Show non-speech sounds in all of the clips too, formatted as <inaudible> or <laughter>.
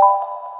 you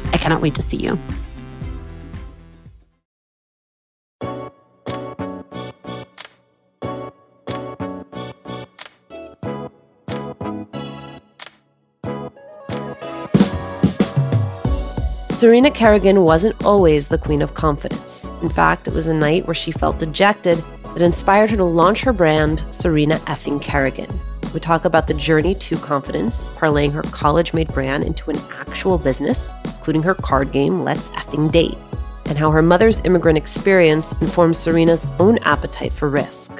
I cannot wait to see you. Serena Kerrigan wasn't always the queen of confidence. In fact, it was a night where she felt dejected that inspired her to launch her brand, Serena Effing Kerrigan. We talk about the journey to confidence, parlaying her college made brand into an actual business, including her card game, Let's Effing Date, and how her mother's immigrant experience informs Serena's own appetite for risk.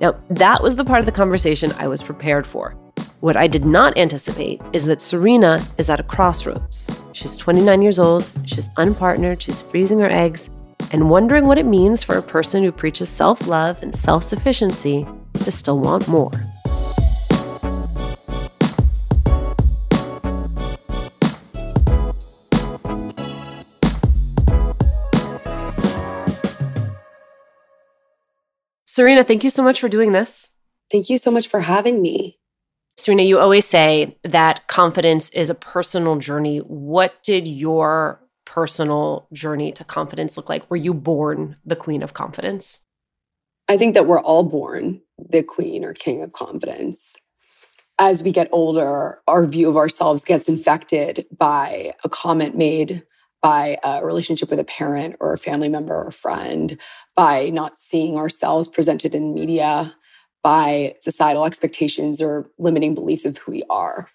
Now, that was the part of the conversation I was prepared for. What I did not anticipate is that Serena is at a crossroads. She's 29 years old, she's unpartnered, she's freezing her eggs, and wondering what it means for a person who preaches self love and self sufficiency to still want more. Serena, thank you so much for doing this. Thank you so much for having me. Serena, you always say that confidence is a personal journey. What did your personal journey to confidence look like? Were you born the queen of confidence? I think that we're all born the queen or king of confidence. As we get older, our view of ourselves gets infected by a comment made by a relationship with a parent or a family member or friend, by not seeing ourselves presented in media, by societal expectations or limiting beliefs of who we are.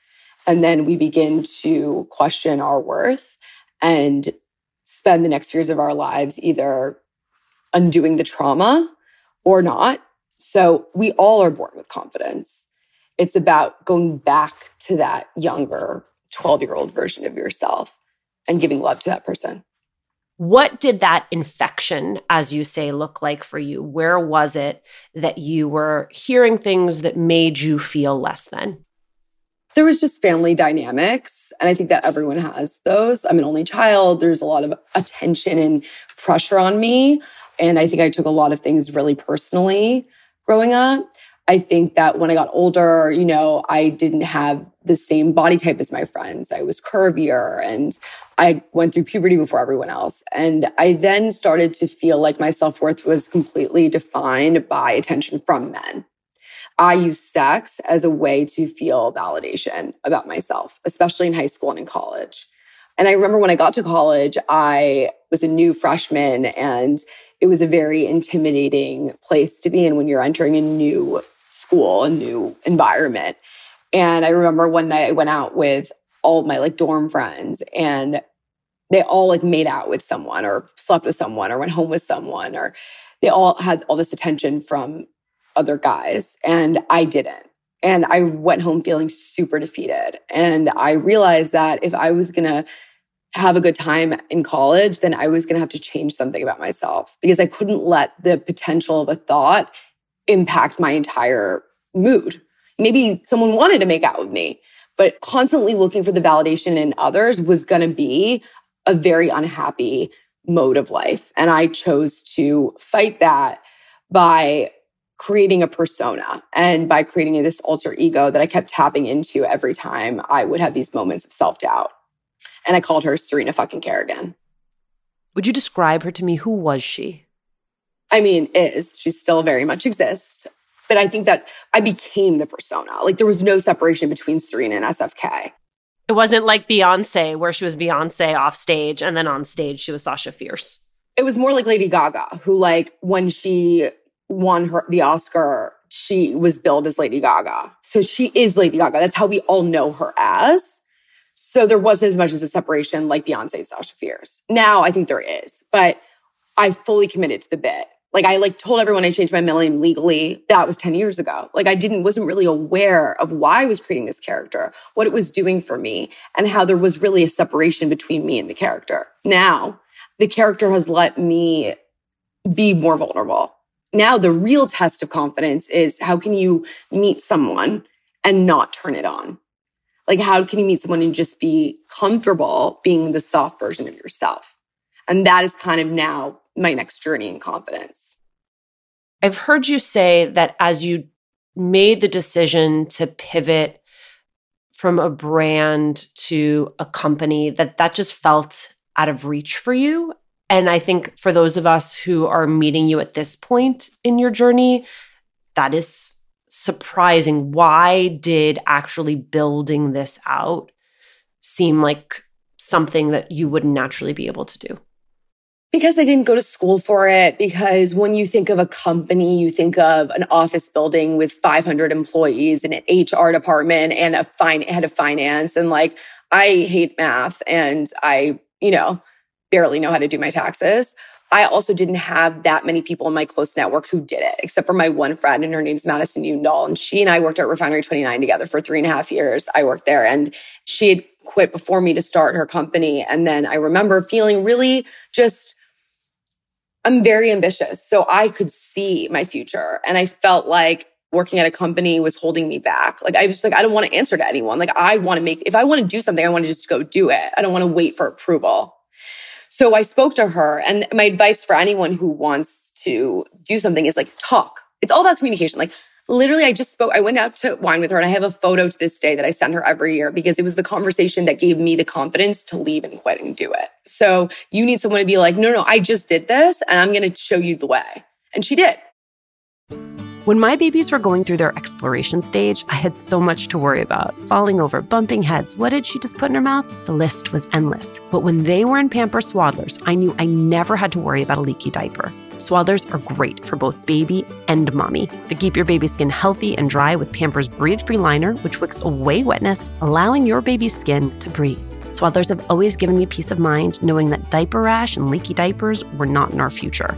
And then we begin to question our worth and spend the next years of our lives either undoing the trauma or not. So we all are born with confidence. It's about going back to that younger 12 year old version of yourself and giving love to that person. What did that infection, as you say, look like for you? Where was it that you were hearing things that made you feel less than? There was just family dynamics. And I think that everyone has those. I'm an only child. There's a lot of attention and pressure on me. And I think I took a lot of things really personally growing up. I think that when I got older, you know, I didn't have the same body type as my friends. I was curvier and I went through puberty before everyone else. And I then started to feel like my self worth was completely defined by attention from men. I used sex as a way to feel validation about myself, especially in high school and in college. And I remember when I got to college, I was a new freshman and it was a very intimidating place to be in when you're entering a new school, a new environment. And I remember one night I went out with all my like dorm friends and they all like made out with someone or slept with someone or went home with someone or they all had all this attention from other guys and I didn't. And I went home feeling super defeated. And I realized that if I was going to have a good time in college, then I was going to have to change something about myself because I couldn't let the potential of a thought impact my entire mood. Maybe someone wanted to make out with me, but constantly looking for the validation in others was going to be a very unhappy mode of life. And I chose to fight that by creating a persona and by creating this alter ego that I kept tapping into every time I would have these moments of self doubt. And I called her Serena fucking Kerrigan. Would you describe her to me? Who was she? I mean, is she still very much exists. But I think that I became the persona. Like there was no separation between Serena and SFK. It wasn't like Beyonce, where she was Beyonce off stage and then on stage she was Sasha Fierce. It was more like Lady Gaga, who like when she won her the Oscar, she was billed as Lady Gaga. So she is Lady Gaga. That's how we all know her as. So there wasn't as much as a separation like Beyonce Sasha Fierce. Now I think there is, but I fully committed to the bit. Like I like told everyone I changed my middle name legally. That was 10 years ago. Like I didn't, wasn't really aware of why I was creating this character, what it was doing for me and how there was really a separation between me and the character. Now the character has let me be more vulnerable. Now the real test of confidence is how can you meet someone and not turn it on? Like how can you meet someone and just be comfortable being the soft version of yourself? And that is kind of now my next journey in confidence. I've heard you say that as you made the decision to pivot from a brand to a company that that just felt out of reach for you. And i think for those of us who are meeting you at this point in your journey that is surprising. Why did actually building this out seem like something that you would naturally be able to do because I didn't go to school for it. Because when you think of a company, you think of an office building with 500 employees and an HR department and a fine head of finance. And like, I hate math and I, you know, barely know how to do my taxes. I also didn't have that many people in my close network who did it, except for my one friend, and her name's Madison Utendahl. And she and I worked at Refinery 29 together for three and a half years. I worked there, and she had quit before me to start her company. And then I remember feeling really just I'm very ambitious. So I could see my future. And I felt like working at a company was holding me back. Like I was like, I don't want to answer to anyone. Like I want to make, if I want to do something, I want to just go do it. I don't want to wait for approval. So I spoke to her and my advice for anyone who wants to do something is like talk. It's all about communication. Like literally I just spoke, I went out to wine with her and I have a photo to this day that I send her every year because it was the conversation that gave me the confidence to leave and quit and do it. So you need someone to be like, no, no, I just did this and I'm going to show you the way. And she did. When my babies were going through their exploration stage, I had so much to worry about falling over, bumping heads. What did she just put in her mouth? The list was endless. But when they were in Pamper Swaddlers, I knew I never had to worry about a leaky diaper. Swaddlers are great for both baby and mommy. They keep your baby's skin healthy and dry with Pampers Breathe Free Liner, which wicks away wetness, allowing your baby's skin to breathe. Swaddlers have always given me peace of mind knowing that diaper rash and leaky diapers were not in our future.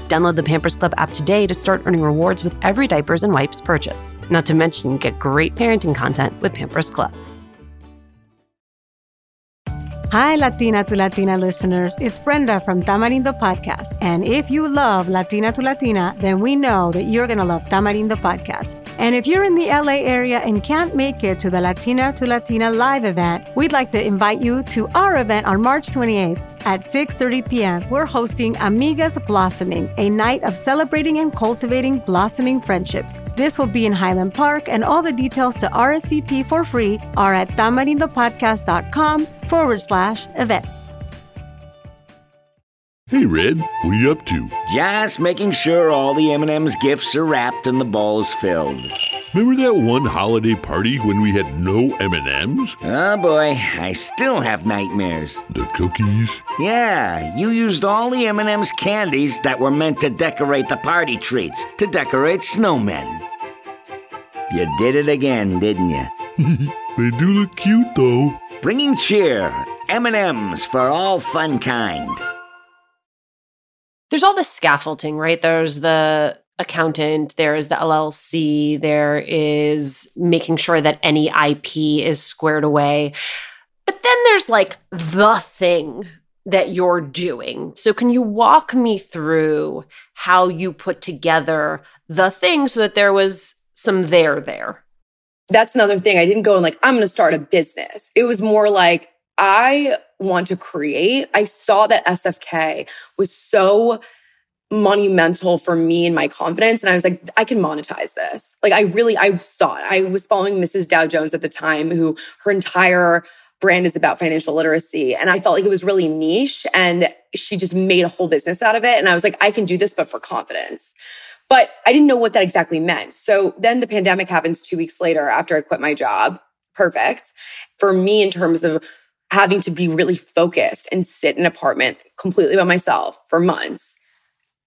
Download the Pampers Club app today to start earning rewards with every diapers and wipes purchase. Not to mention, get great parenting content with Pampers Club. Hi, Latina to Latina listeners. It's Brenda from Tamarindo Podcast. And if you love Latina to Latina, then we know that you're going to love Tamarindo Podcast. And if you're in the LA area and can't make it to the Latina to Latina live event, we'd like to invite you to our event on March 28th at 6:30 p.m. We're hosting Amigas Blossoming, a night of celebrating and cultivating blossoming friendships. This will be in Highland Park, and all the details to RSVP for free are at tamarindopodcast.com forward slash events. Hey, Red, what are you up to? Just making sure all the M&M's gifts are wrapped and the balls filled. Remember that one holiday party when we had no M&Ms? Oh boy, I still have nightmares. The cookies? Yeah, you used all the M&M's candies that were meant to decorate the party treats, to decorate snowmen. You did it again, didn't you? <laughs> they do look cute though. Bringing cheer, M&M's for all fun kind. There's all the scaffolding, right? There's the accountant, there is the LLC, there is making sure that any IP is squared away. But then there's like the thing that you're doing. So, can you walk me through how you put together the thing so that there was some there there? that's another thing. I didn't go and like, I'm going to start a business. It was more like, I want to create. I saw that SFK was so monumental for me and my confidence. And I was like, I can monetize this. Like, I really, I it. I was following Mrs. Dow Jones at the time, who her entire brand is about financial literacy. And I felt like it was really niche and she just made a whole business out of it. And I was like, I can do this, but for confidence. But I didn't know what that exactly meant. So then the pandemic happens two weeks later after I quit my job. Perfect for me in terms of having to be really focused and sit in an apartment completely by myself for months,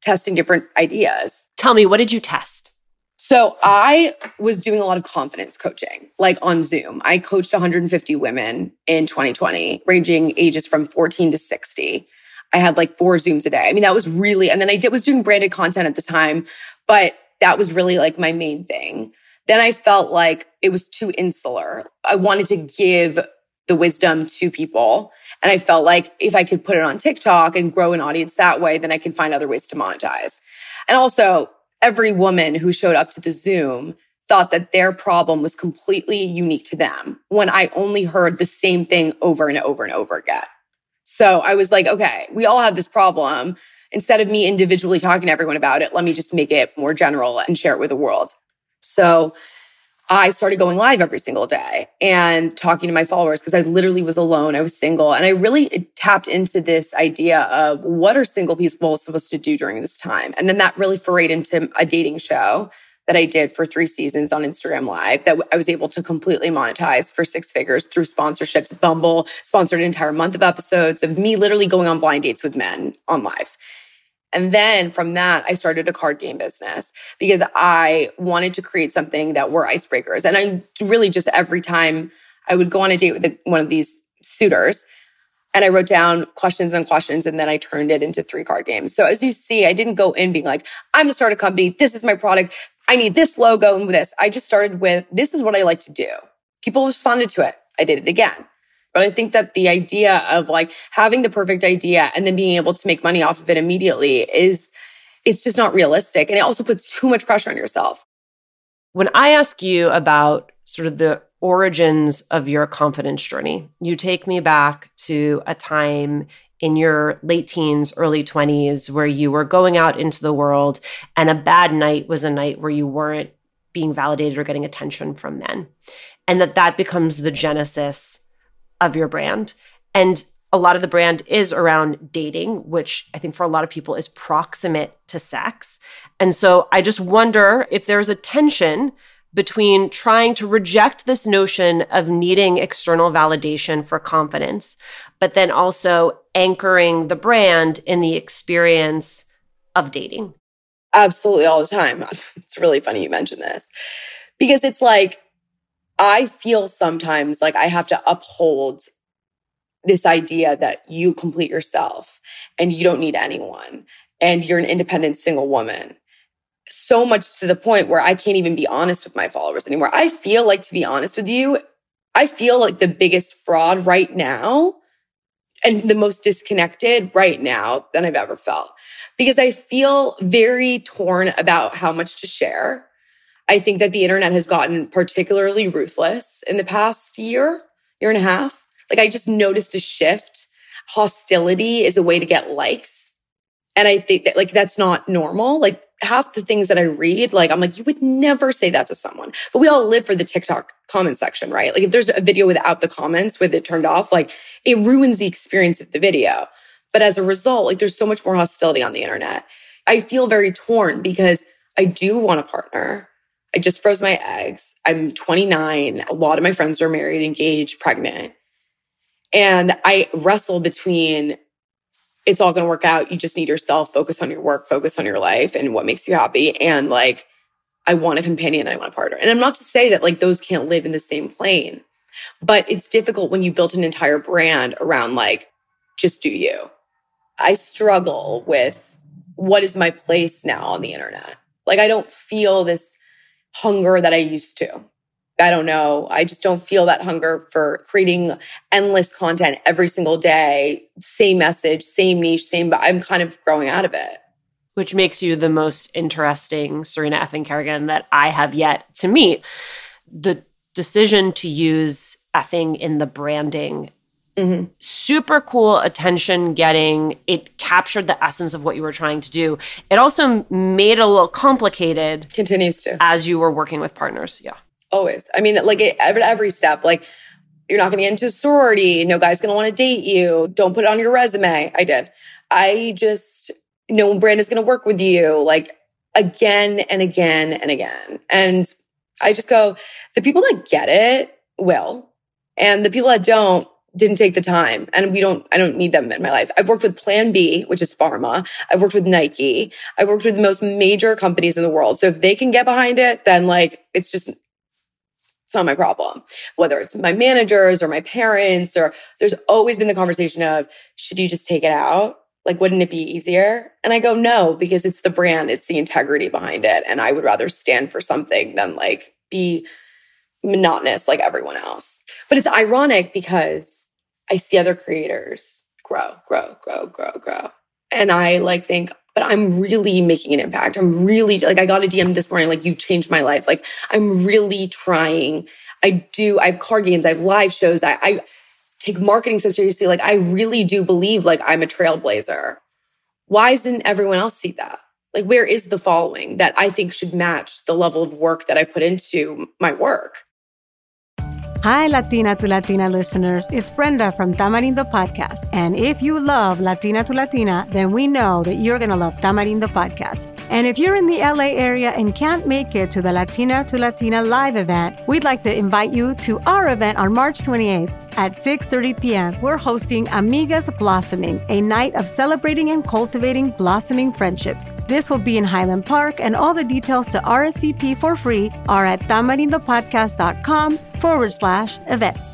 testing different ideas. Tell me, what did you test? So I was doing a lot of confidence coaching, like on Zoom. I coached 150 women in 2020, ranging ages from 14 to 60. I had like four Zooms a day. I mean, that was really, and then I did was doing branded content at the time, but that was really like my main thing. Then I felt like it was too insular. I wanted to give the wisdom to people. And I felt like if I could put it on TikTok and grow an audience that way, then I can find other ways to monetize. And also, every woman who showed up to the Zoom thought that their problem was completely unique to them when I only heard the same thing over and over and over again. So I was like, okay, we all have this problem instead of me individually talking to everyone about it, let me just make it more general and share it with the world. So I started going live every single day and talking to my followers because I literally was alone. I was single and I really tapped into this idea of what are single people supposed to do during this time? And then that really forayed into a dating show that I did for three seasons on Instagram Live that I was able to completely monetize for six figures through sponsorships. Bumble sponsored an entire month of episodes of me literally going on blind dates with men on live. And then from that, I started a card game business because I wanted to create something that were icebreakers. And I really just every time I would go on a date with one of these suitors, and I wrote down questions and questions, and then I turned it into three card games. So as you see, I didn't go in being like, I'm gonna start a company. This is my product. I need this logo and this. I just started with, this is what I like to do. People responded to it. I did it again. But I think that the idea of like having the perfect idea and then being able to make money off of it immediately is, it's just not realistic. And it also puts too much pressure on yourself. When I ask you about sort of the origins of your confidence journey, you take me back to a time in your late teens, early 20s, where you were going out into the world and a bad night was a night where you weren't being validated or getting attention from men. And that that becomes the genesis of your brand. And a lot of the brand is around dating, which I think for a lot of people is proximate to sex. And so I just wonder if there's a tension between trying to reject this notion of needing external validation for confidence, but then also anchoring the brand in the experience of dating. Absolutely, all the time. <laughs> It's really funny you mentioned this because it's like I feel sometimes like I have to uphold this idea that you complete yourself and you don't need anyone and you're an independent single woman. So much to the point where I can't even be honest with my followers anymore. I feel like, to be honest with you, I feel like the biggest fraud right now and the most disconnected right now than I've ever felt because I feel very torn about how much to share. I think that the internet has gotten particularly ruthless in the past year, year and a half. Like I just noticed a shift. Hostility is a way to get likes. And I think that like that's not normal. Like half the things that I read, like I'm like, you would never say that to someone. But we all live for the TikTok comment section, right? Like if there's a video without the comments with it turned off, like it ruins the experience of the video. But as a result, like there's so much more hostility on the internet. I feel very torn because I do want a partner. I just froze my eggs. I'm 29. A lot of my friends are married, engaged, pregnant. And I wrestle between it's all going to work out. You just need yourself, focus on your work, focus on your life and what makes you happy. And like, I want a companion, I want a partner. And I'm not to say that like those can't live in the same plane, but it's difficult when you built an entire brand around like, just do you. I struggle with what is my place now on the internet. Like, I don't feel this hunger that I used to. I don't know. I just don't feel that hunger for creating endless content every single day, same message, same niche, same, but I'm kind of growing out of it. Which makes you the most interesting Serena effing Kerrigan that I have yet to meet. The decision to use effing in the branding Mm-hmm. Super cool attention getting. It captured the essence of what you were trying to do. It also made it a little complicated. Continues to. As you were working with partners. Yeah. Always. I mean, like every, every step, like you're not going to get into a sorority. No guy's going to want to date you. Don't put it on your resume. I did. I just, no brand is going to work with you. Like again and again and again. And I just go, the people that get it will. And the people that don't didn't take the time. And we don't, I don't need them in my life. I've worked with Plan B, which is pharma. I've worked with Nike. I've worked with the most major companies in the world. So if they can get behind it, then like it's just it's not my problem. Whether it's my managers or my parents, or there's always been the conversation of, should you just take it out? Like, wouldn't it be easier? And I go, no, because it's the brand, it's the integrity behind it. And I would rather stand for something than like be monotonous like everyone else. But it's ironic because I see other creators grow, grow, grow, grow, grow. And I like think, but I'm really making an impact. I'm really like, I got a DM this morning, like, you changed my life. Like, I'm really trying. I do, I have card games, I have live shows. I, I take marketing so seriously. Like, I really do believe like I'm a trailblazer. Why doesn't everyone else see that? Like, where is the following that I think should match the level of work that I put into my work? Hi, Latina to Latina listeners. It's Brenda from Tamarindo Podcast. And if you love Latina to Latina, then we know that you're going to love Tamarindo Podcast. And if you're in the LA area and can't make it to the Latina to Latina live event, we'd like to invite you to our event on March 28th at 6:30 p.m. We're hosting Amigas Blossoming, a night of celebrating and cultivating blossoming friendships. This will be in Highland Park, and all the details to RSVP for free are at tamarindopodcast.com forward slash events.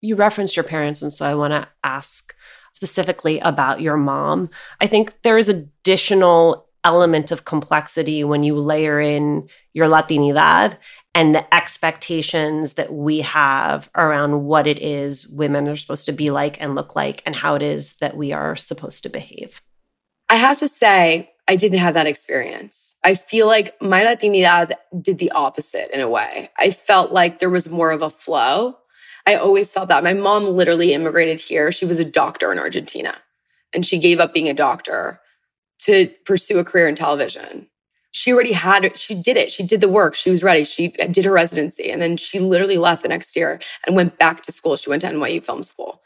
You referenced your parents, and so I want to ask specifically about your mom. I think there is additional element of complexity when you layer in your Latinidad and the expectations that we have around what it is women are supposed to be like and look like and how it is that we are supposed to behave. I have to say, I didn't have that experience. I feel like my Latinidad did the opposite in a way. I felt like there was more of a flow. I always felt that. My mom literally immigrated here. She was a doctor in Argentina and she gave up being a doctor to pursue a career in television she already had. She did it. She did the work. She was ready. She did her residency. And then she literally left the next year and went back to school. She went to NYU Film School.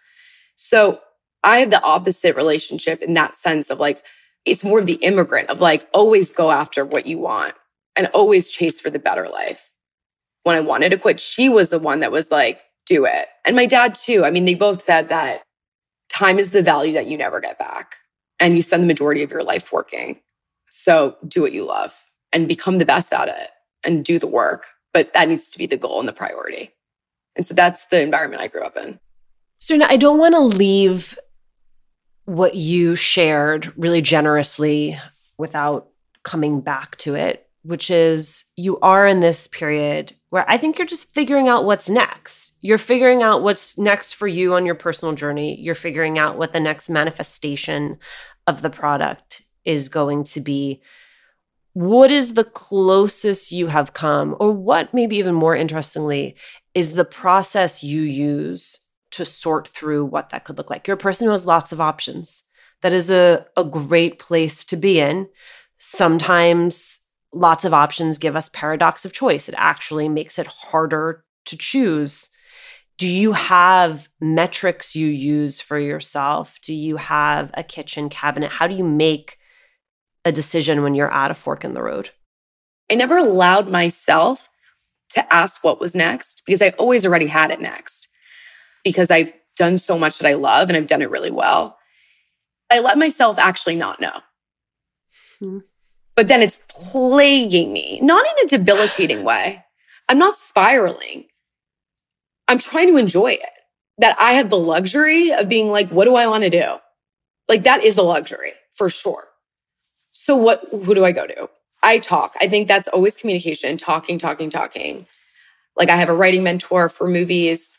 So I have the opposite relationship in that sense of like, it's more of the immigrant of like, always go after what you want and always chase for the better life. When I wanted to quit, she was the one that was like, do it. And my dad too. I mean, they both said that time is the value that you never get back. And you spend the majority of your life working. So do what you love and become the best at it and do the work. But that needs to be the goal and the priority. And so that's the environment I grew up in. So I don't want to leave what you shared really generously without coming back to it, which is you are in this period where I think you're just figuring out what's next. You're figuring out what's next for you on your personal journey. You're figuring out what the next manifestation of the product is going to be. What is the closest you have come? Or what maybe even more interestingly is the process you use to sort through what that could look like? You're a person who has lots of options. That is a, a great place to be in. Sometimes lots of options give us paradox of choice it actually makes it harder to choose do you have metrics you use for yourself do you have a kitchen cabinet how do you make a decision when you're at a fork in the road? I never allowed myself to ask what was next because I always already had it next because I've done so much that I love and I've done it really well. I let myself actually not know. Hmm. But then it's plaguing me, not in a debilitating way. I'm not spiraling. I'm trying to enjoy it. That I have the luxury of being like, what do I want to do? Like, that is a luxury for sure. So what, who do I go to? I talk. I think that's always communication, talking, talking, talking. Like I have a writing mentor for movies.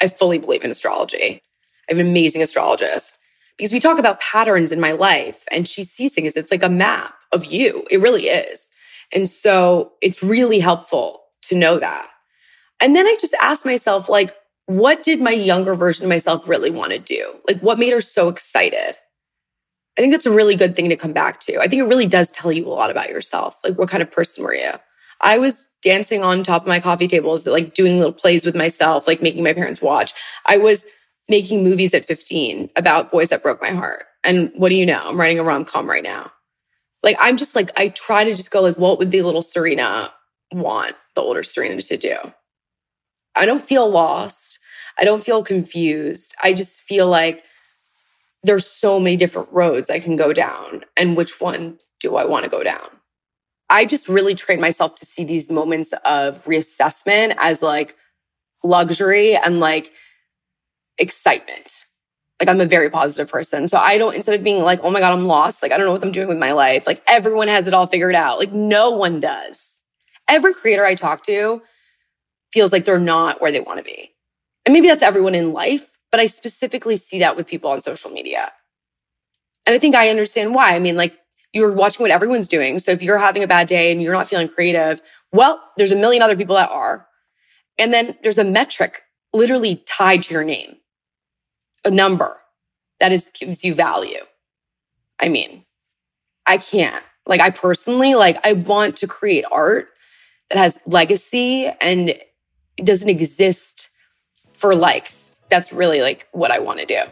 I fully believe in astrology. I have an amazing astrologist because we talk about patterns in my life and she sees things. It's like a map of you. It really is. And so it's really helpful to know that. And then I just ask myself, like, what did my younger version of myself really want to do? Like, what made her so excited? I think that's a really good thing to come back to. I think it really does tell you a lot about yourself. Like, what kind of person were you? I was dancing on top of my coffee tables, like doing little plays with myself, like making my parents watch. I was making movies at 15 about boys that broke my heart. And what do you know? I'm writing a rom com right now. Like, I'm just like, I try to just go, like, what would the little Serena want the older Serena to do? I don't feel lost. I don't feel confused. I just feel like there's so many different roads I can go down. And which one do I want to go down? I just really train myself to see these moments of reassessment as like luxury and like excitement. Like I'm a very positive person. So I don't, instead of being like, oh my God, I'm lost. Like, I don't know what I'm doing with my life. Like everyone has it all figured out. Like no one does. Every creator I talk to feels like they're not where they want to be. And maybe that's everyone in life, but I specifically see that with people on social media. And I think I understand why. I mean, like you're watching what everyone's doing. So if you're having a bad day and you're not feeling creative, well, there's a million other people that are. And then there's a metric literally tied to your name, a number that is gives you value. I mean, I can't. Like I personally, like I want to create art that has legacy and it doesn't exist for likes. That's really like what I want to do.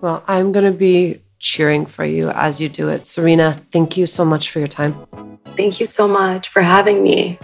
Well, I'm going to be cheering for you as you do it. Serena, thank you so much for your time. Thank you so much for having me.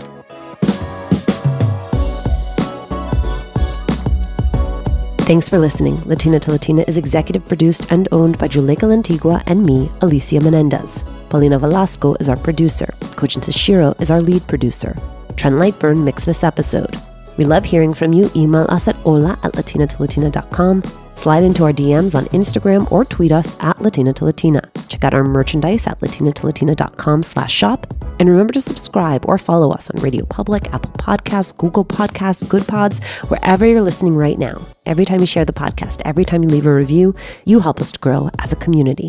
Thanks for listening. Latina to Latina is executive produced and owned by Juleyka Lantigua and me, Alicia Menendez. Paulina Velasco is our producer. Kojin Tashiro is our lead producer. Trent Lightburn mixed this episode. We love hearing from you. Email us at hola at latinatolatina.com. Slide into our DMs on Instagram or tweet us at Latina to Latina. Check out our merchandise at latinatolatina.com slash shop. And remember to subscribe or follow us on Radio Public, Apple Podcasts, Google Podcasts, Good Pods, wherever you're listening right now. Every time you share the podcast, every time you leave a review, you help us to grow as a community.